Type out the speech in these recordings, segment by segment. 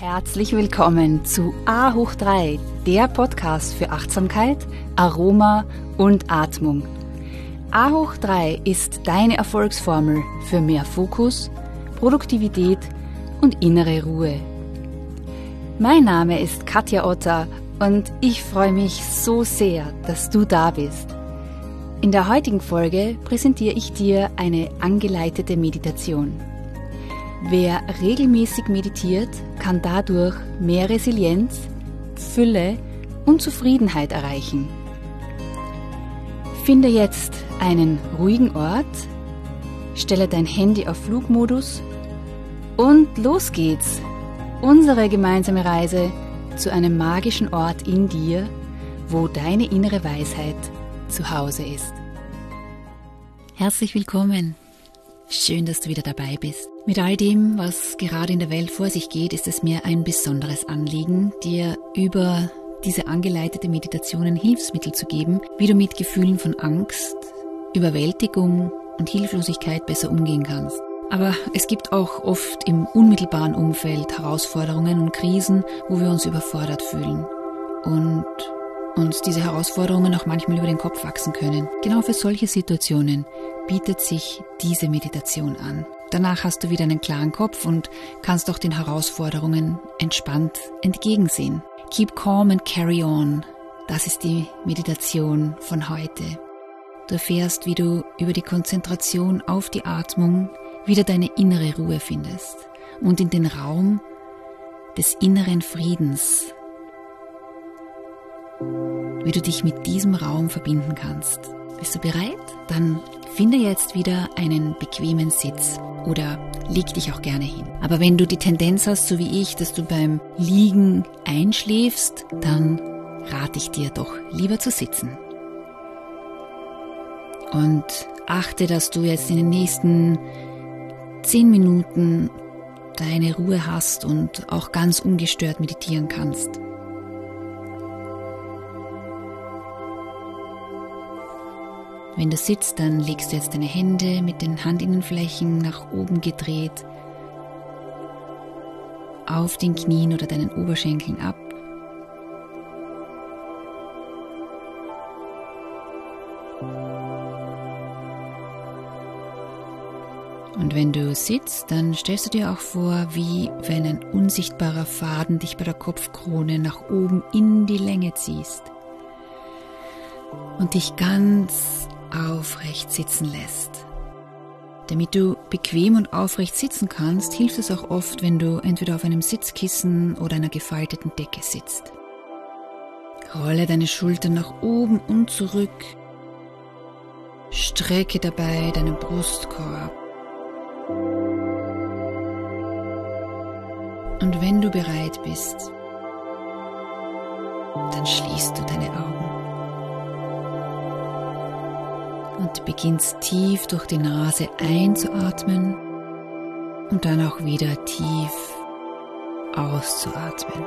Herzlich willkommen zu A hoch 3, der Podcast für Achtsamkeit, Aroma und Atmung. A hoch 3 ist deine Erfolgsformel für mehr Fokus, Produktivität und innere Ruhe. Mein Name ist Katja Otter und ich freue mich so sehr, dass du da bist. In der heutigen Folge präsentiere ich dir eine angeleitete Meditation. Wer regelmäßig meditiert, kann dadurch mehr Resilienz, Fülle und Zufriedenheit erreichen. Finde jetzt einen ruhigen Ort, stelle dein Handy auf Flugmodus und los geht's. Unsere gemeinsame Reise zu einem magischen Ort in dir, wo deine innere Weisheit zu Hause ist. Herzlich willkommen Schön, dass du wieder dabei bist. Mit all dem, was gerade in der Welt vor sich geht, ist es mir ein besonderes Anliegen, dir über diese angeleitete Meditationen Hilfsmittel zu geben, wie du mit Gefühlen von Angst, Überwältigung und Hilflosigkeit besser umgehen kannst. Aber es gibt auch oft im unmittelbaren Umfeld Herausforderungen und Krisen, wo wir uns überfordert fühlen. Und uns diese Herausforderungen auch manchmal über den Kopf wachsen können. Genau für solche Situationen bietet sich diese Meditation an. Danach hast du wieder einen klaren Kopf und kannst auch den Herausforderungen entspannt entgegensehen. Keep calm and carry on. Das ist die Meditation von heute. Du erfährst, wie du über die Konzentration auf die Atmung wieder deine innere Ruhe findest und in den Raum des inneren Friedens wie du dich mit diesem Raum verbinden kannst. Bist du bereit? Dann finde jetzt wieder einen bequemen Sitz oder leg dich auch gerne hin. Aber wenn du die Tendenz hast, so wie ich, dass du beim Liegen einschläfst, dann rate ich dir doch lieber zu sitzen. Und achte, dass du jetzt in den nächsten zehn Minuten deine Ruhe hast und auch ganz ungestört meditieren kannst. Wenn du sitzt, dann legst du jetzt deine Hände mit den Handinnenflächen nach oben gedreht auf den Knien oder deinen Oberschenkeln ab. Und wenn du sitzt, dann stellst du dir auch vor, wie wenn ein unsichtbarer Faden dich bei der Kopfkrone nach oben in die Länge ziehst und dich ganz aufrecht sitzen lässt. Damit du bequem und aufrecht sitzen kannst, hilft es auch oft, wenn du entweder auf einem Sitzkissen oder einer gefalteten Decke sitzt. Rolle deine Schultern nach oben und zurück. Strecke dabei deinen Brustkorb. Und wenn du bereit bist, dann schließt du deine Augen und beginnst tief durch die Nase einzuatmen und dann auch wieder tief auszuatmen.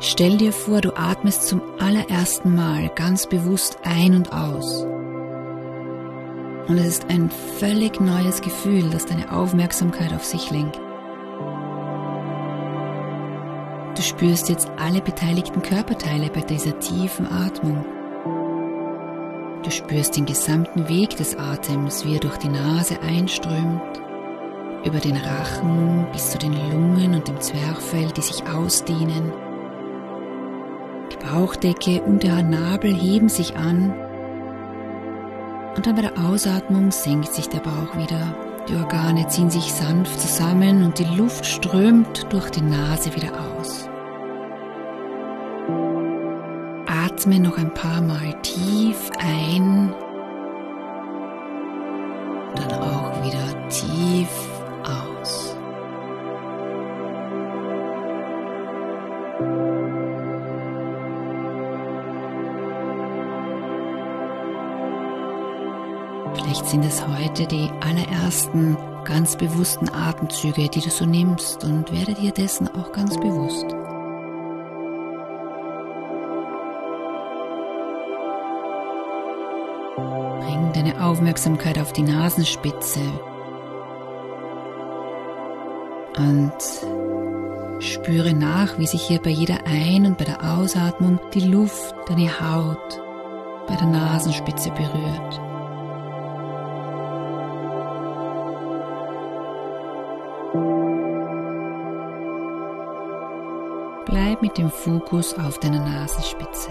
Stell dir vor, du atmest zum allerersten Mal ganz bewusst ein und aus. Und es ist ein völlig neues Gefühl, das deine Aufmerksamkeit auf sich lenkt. Du spürst jetzt alle beteiligten Körperteile bei dieser tiefen Atmung. Du spürst den gesamten Weg des Atems, wie er durch die Nase einströmt, über den Rachen bis zu den Lungen und dem Zwerchfell, die sich ausdehnen. Die Bauchdecke und der Nabel heben sich an und dann bei der Ausatmung senkt sich der Bauch wieder. Die Organe ziehen sich sanft zusammen und die Luft strömt durch die Nase wieder aus. Atme noch ein paar Mal tief ein, dann auch wieder tief aus. Vielleicht sind es heute die allerersten ganz bewussten Atemzüge, die du so nimmst und werde dir dessen auch ganz bewusst. Aufmerksamkeit auf die Nasenspitze. Und spüre nach, wie sich hier bei jeder Ein- und bei der Ausatmung die Luft, deine Haut bei der Nasenspitze berührt. Bleib mit dem Fokus auf deiner Nasenspitze.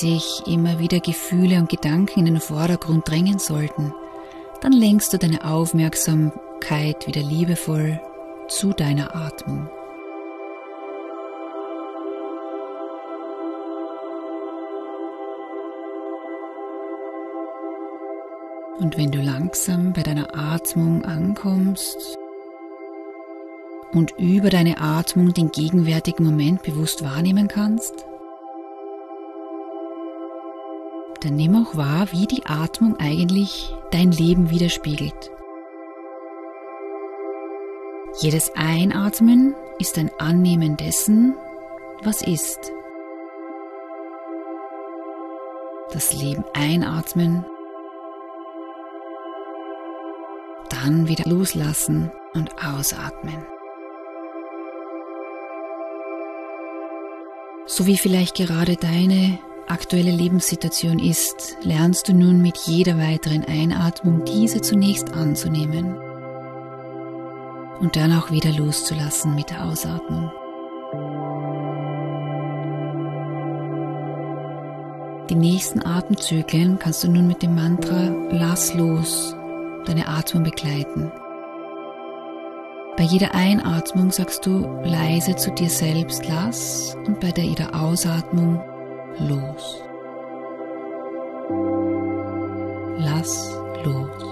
Sich immer wieder Gefühle und Gedanken in den Vordergrund drängen sollten, dann lenkst du deine Aufmerksamkeit wieder liebevoll zu deiner Atmung. Und wenn du langsam bei deiner Atmung ankommst und über deine Atmung den gegenwärtigen Moment bewusst wahrnehmen kannst, dann nimm auch wahr, wie die Atmung eigentlich dein Leben widerspiegelt. Jedes Einatmen ist ein Annehmen dessen, was ist. Das Leben einatmen dann wieder loslassen und ausatmen. So wie vielleicht gerade deine aktuelle Lebenssituation ist, lernst du nun mit jeder weiteren Einatmung diese zunächst anzunehmen und dann auch wieder loszulassen mit der Ausatmung. Die nächsten Atemzyklen kannst du nun mit dem Mantra Lass los deine Atmung begleiten. Bei jeder Einatmung sagst du leise zu dir selbst lass und bei der jeder Ausatmung los. Lass los.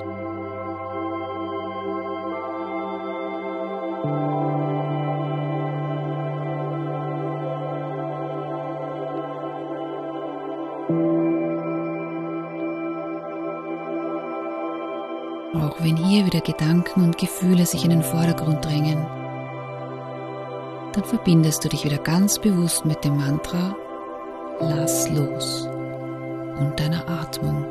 auch wenn hier wieder Gedanken und Gefühle sich in den Vordergrund drängen, dann verbindest du dich wieder ganz bewusst mit dem Mantra Lass los und deiner Atmung.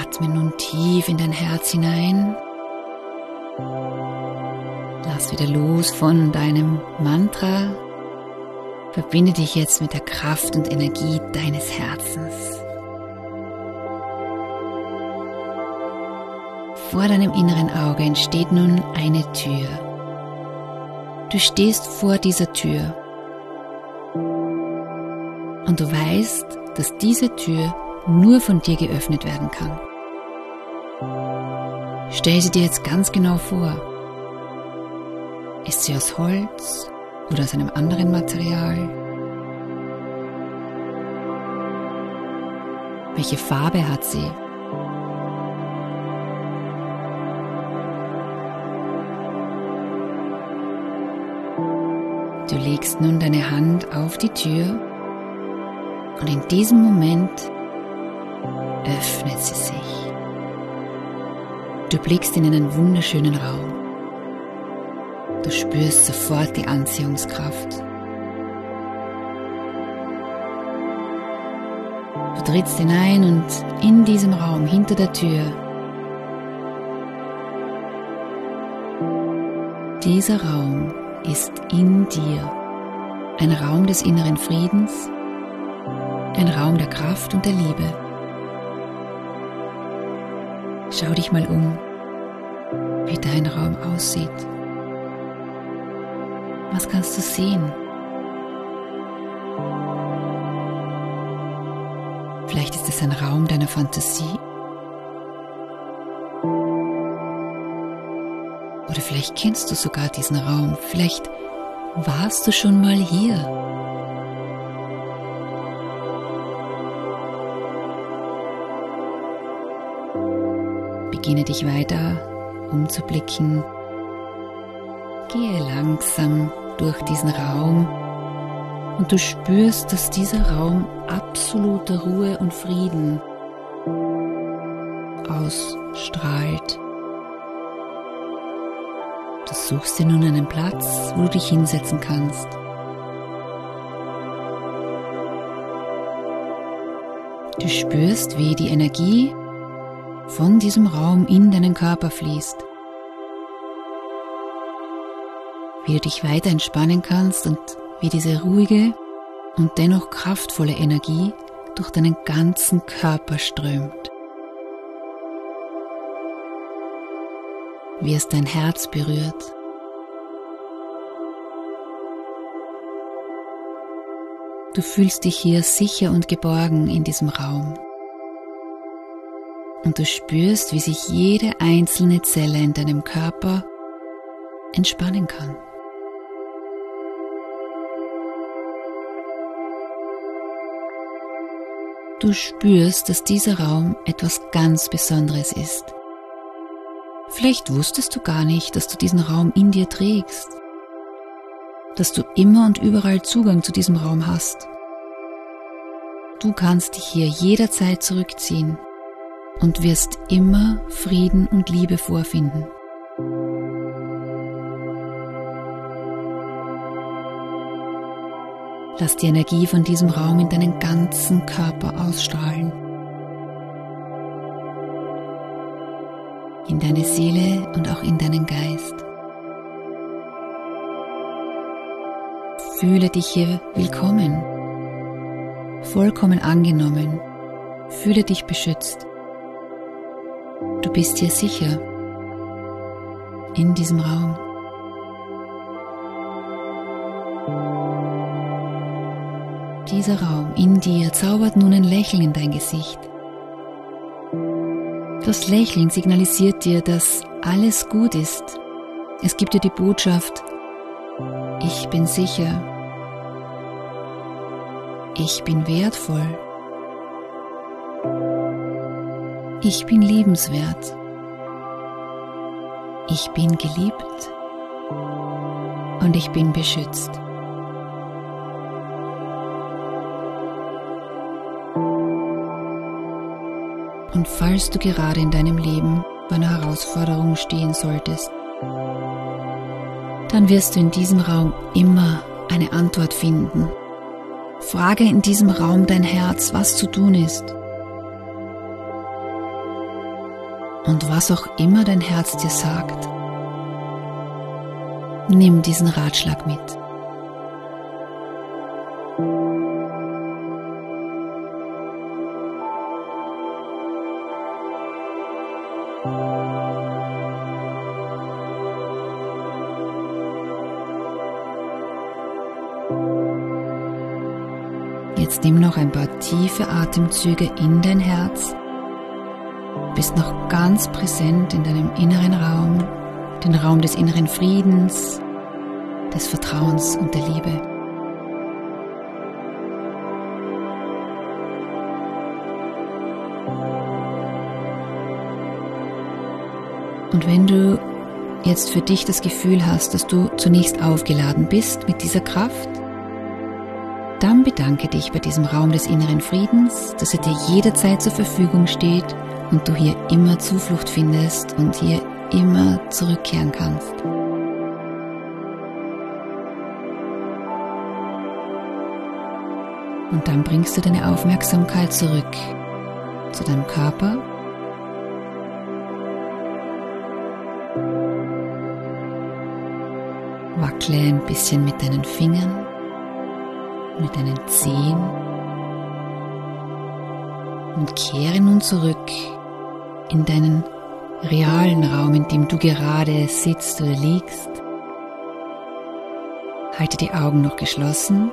Atme nun tief in dein Herz hinein Lass wieder los von deinem Mantra. Verbinde dich jetzt mit der Kraft und Energie deines Herzens. Vor deinem inneren Auge entsteht nun eine Tür. Du stehst vor dieser Tür und du weißt, dass diese Tür nur von dir geöffnet werden kann. Stell sie dir jetzt ganz genau vor. Ist sie aus Holz oder aus einem anderen Material? Welche Farbe hat sie? Du legst nun deine Hand auf die Tür und in diesem Moment öffnet sie sich. Du blickst in einen wunderschönen Raum. Du spürst sofort die Anziehungskraft. Du trittst hinein und in diesem Raum hinter der Tür Dieser Raum ist in dir. Ein Raum des inneren Friedens, ein Raum der Kraft und der Liebe. Schau dich mal um, wie dein Raum aussieht. Was kannst du sehen? Vielleicht ist es ein Raum deiner Fantasie. Vielleicht kennst du sogar diesen Raum. Vielleicht warst du schon mal hier. Beginne dich weiter umzublicken Gehe langsam durch diesen Raum und du spürst, dass dieser Raum absolute Ruhe und Frieden ausstrahlt. Du suchst dir nun einen Platz, wo du dich hinsetzen kannst. Du spürst, wie die Energie von diesem Raum in deinen Körper fließt. Wie du dich weiter entspannen kannst und wie diese ruhige und dennoch kraftvolle Energie durch deinen ganzen Körper strömt. Wie es dein Herz berührt. Du fühlst dich hier sicher und geborgen in diesem Raum. Und du spürst, wie sich jede einzelne Zelle in deinem Körper entspannen kann. Du spürst, dass dieser Raum etwas ganz Besonderes ist. Vielleicht wusstest du gar nicht, dass du diesen Raum in dir trägst, dass du immer und überall Zugang zu diesem Raum hast. Du kannst dich hier jederzeit zurückziehen und wirst immer Frieden und Liebe vorfinden. Lass die Energie von diesem Raum in deinen ganzen Körper ausstrahlen. In deine Seele und auch in deinen Geist. Fühle dich hier willkommen, vollkommen angenommen. Fühle dich beschützt. Du bist hier sicher in diesem Raum. Dieser Raum in dir zaubert nun ein Lächeln in dein Gesicht. Das Lächeln signalisiert dir, dass alles gut ist. Es gibt dir die Botschaft, ich bin sicher, ich bin wertvoll, ich bin liebenswert, ich bin geliebt und ich bin beschützt. Und falls du gerade in deinem Leben vor einer Herausforderung stehen solltest, dann wirst du in diesem Raum immer eine Antwort finden. Frage in diesem Raum dein Herz, was zu tun ist. Und was auch immer dein Herz dir sagt, nimm diesen Ratschlag mit. Jetzt nimm noch ein paar tiefe Atemzüge in dein Herz. Bist noch ganz präsent in deinem inneren Raum, den Raum des inneren Friedens, des Vertrauens und der Liebe. Und wenn du jetzt für dich das Gefühl hast, dass du zunächst aufgeladen bist mit dieser Kraft, dann bedanke dich bei diesem Raum des inneren Friedens, dass er dir jederzeit zur Verfügung steht und du hier immer Zuflucht findest und hier immer zurückkehren kannst. Und dann bringst du deine Aufmerksamkeit zurück zu deinem Körper. Wackle ein bisschen mit deinen Fingern mit deinen Zehen und kehre nun zurück in deinen realen Raum, in dem du gerade sitzt oder liegst. Halte die Augen noch geschlossen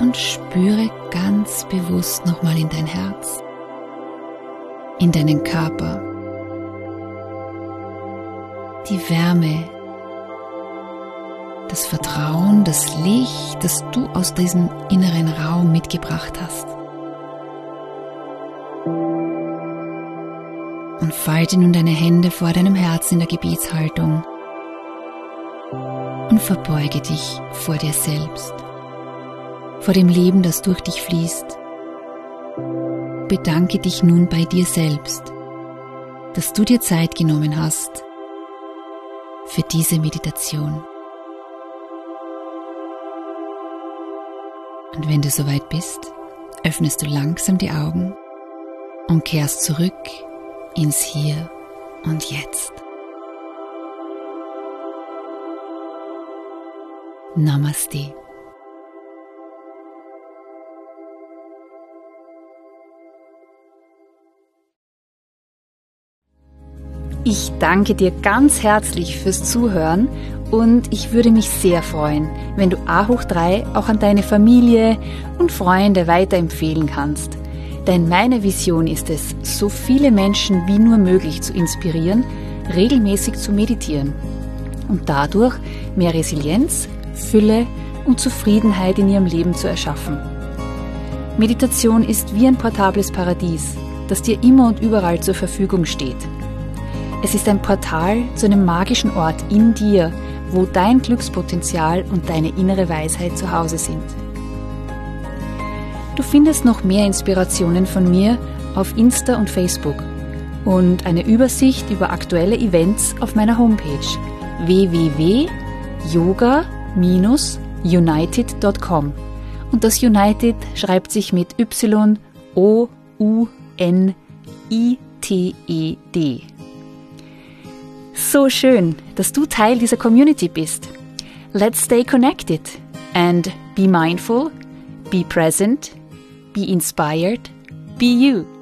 und spüre ganz bewusst nochmal in dein Herz, in deinen Körper, die Wärme, das Vertrauen, das Licht, das du aus diesem inneren Raum mitgebracht hast. Und falte nun deine Hände vor deinem Herzen in der Gebetshaltung und verbeuge dich vor dir selbst, vor dem Leben, das durch dich fließt. Bedanke dich nun bei dir selbst, dass du dir Zeit genommen hast für diese Meditation. Und wenn du soweit bist, öffnest du langsam die Augen und kehrst zurück ins Hier und Jetzt. Namaste. Ich danke dir ganz herzlich fürs Zuhören und ich würde mich sehr freuen, wenn du A hoch 3 auch an deine Familie und Freunde weiterempfehlen kannst. Denn meine Vision ist es, so viele Menschen wie nur möglich zu inspirieren, regelmäßig zu meditieren und dadurch mehr Resilienz, Fülle und Zufriedenheit in ihrem Leben zu erschaffen. Meditation ist wie ein portables Paradies, das dir immer und überall zur Verfügung steht. Es ist ein Portal zu einem magischen Ort in dir, wo dein Glückspotenzial und deine innere Weisheit zu Hause sind. Du findest noch mehr Inspirationen von mir auf Insta und Facebook und eine Übersicht über aktuelle Events auf meiner Homepage www.yoga-united.com. Und das United schreibt sich mit Y-O-U-N-I-T-E-D. So schön, dass du Teil dieser Community bist. Let's stay connected and be mindful, be present, be inspired, be you.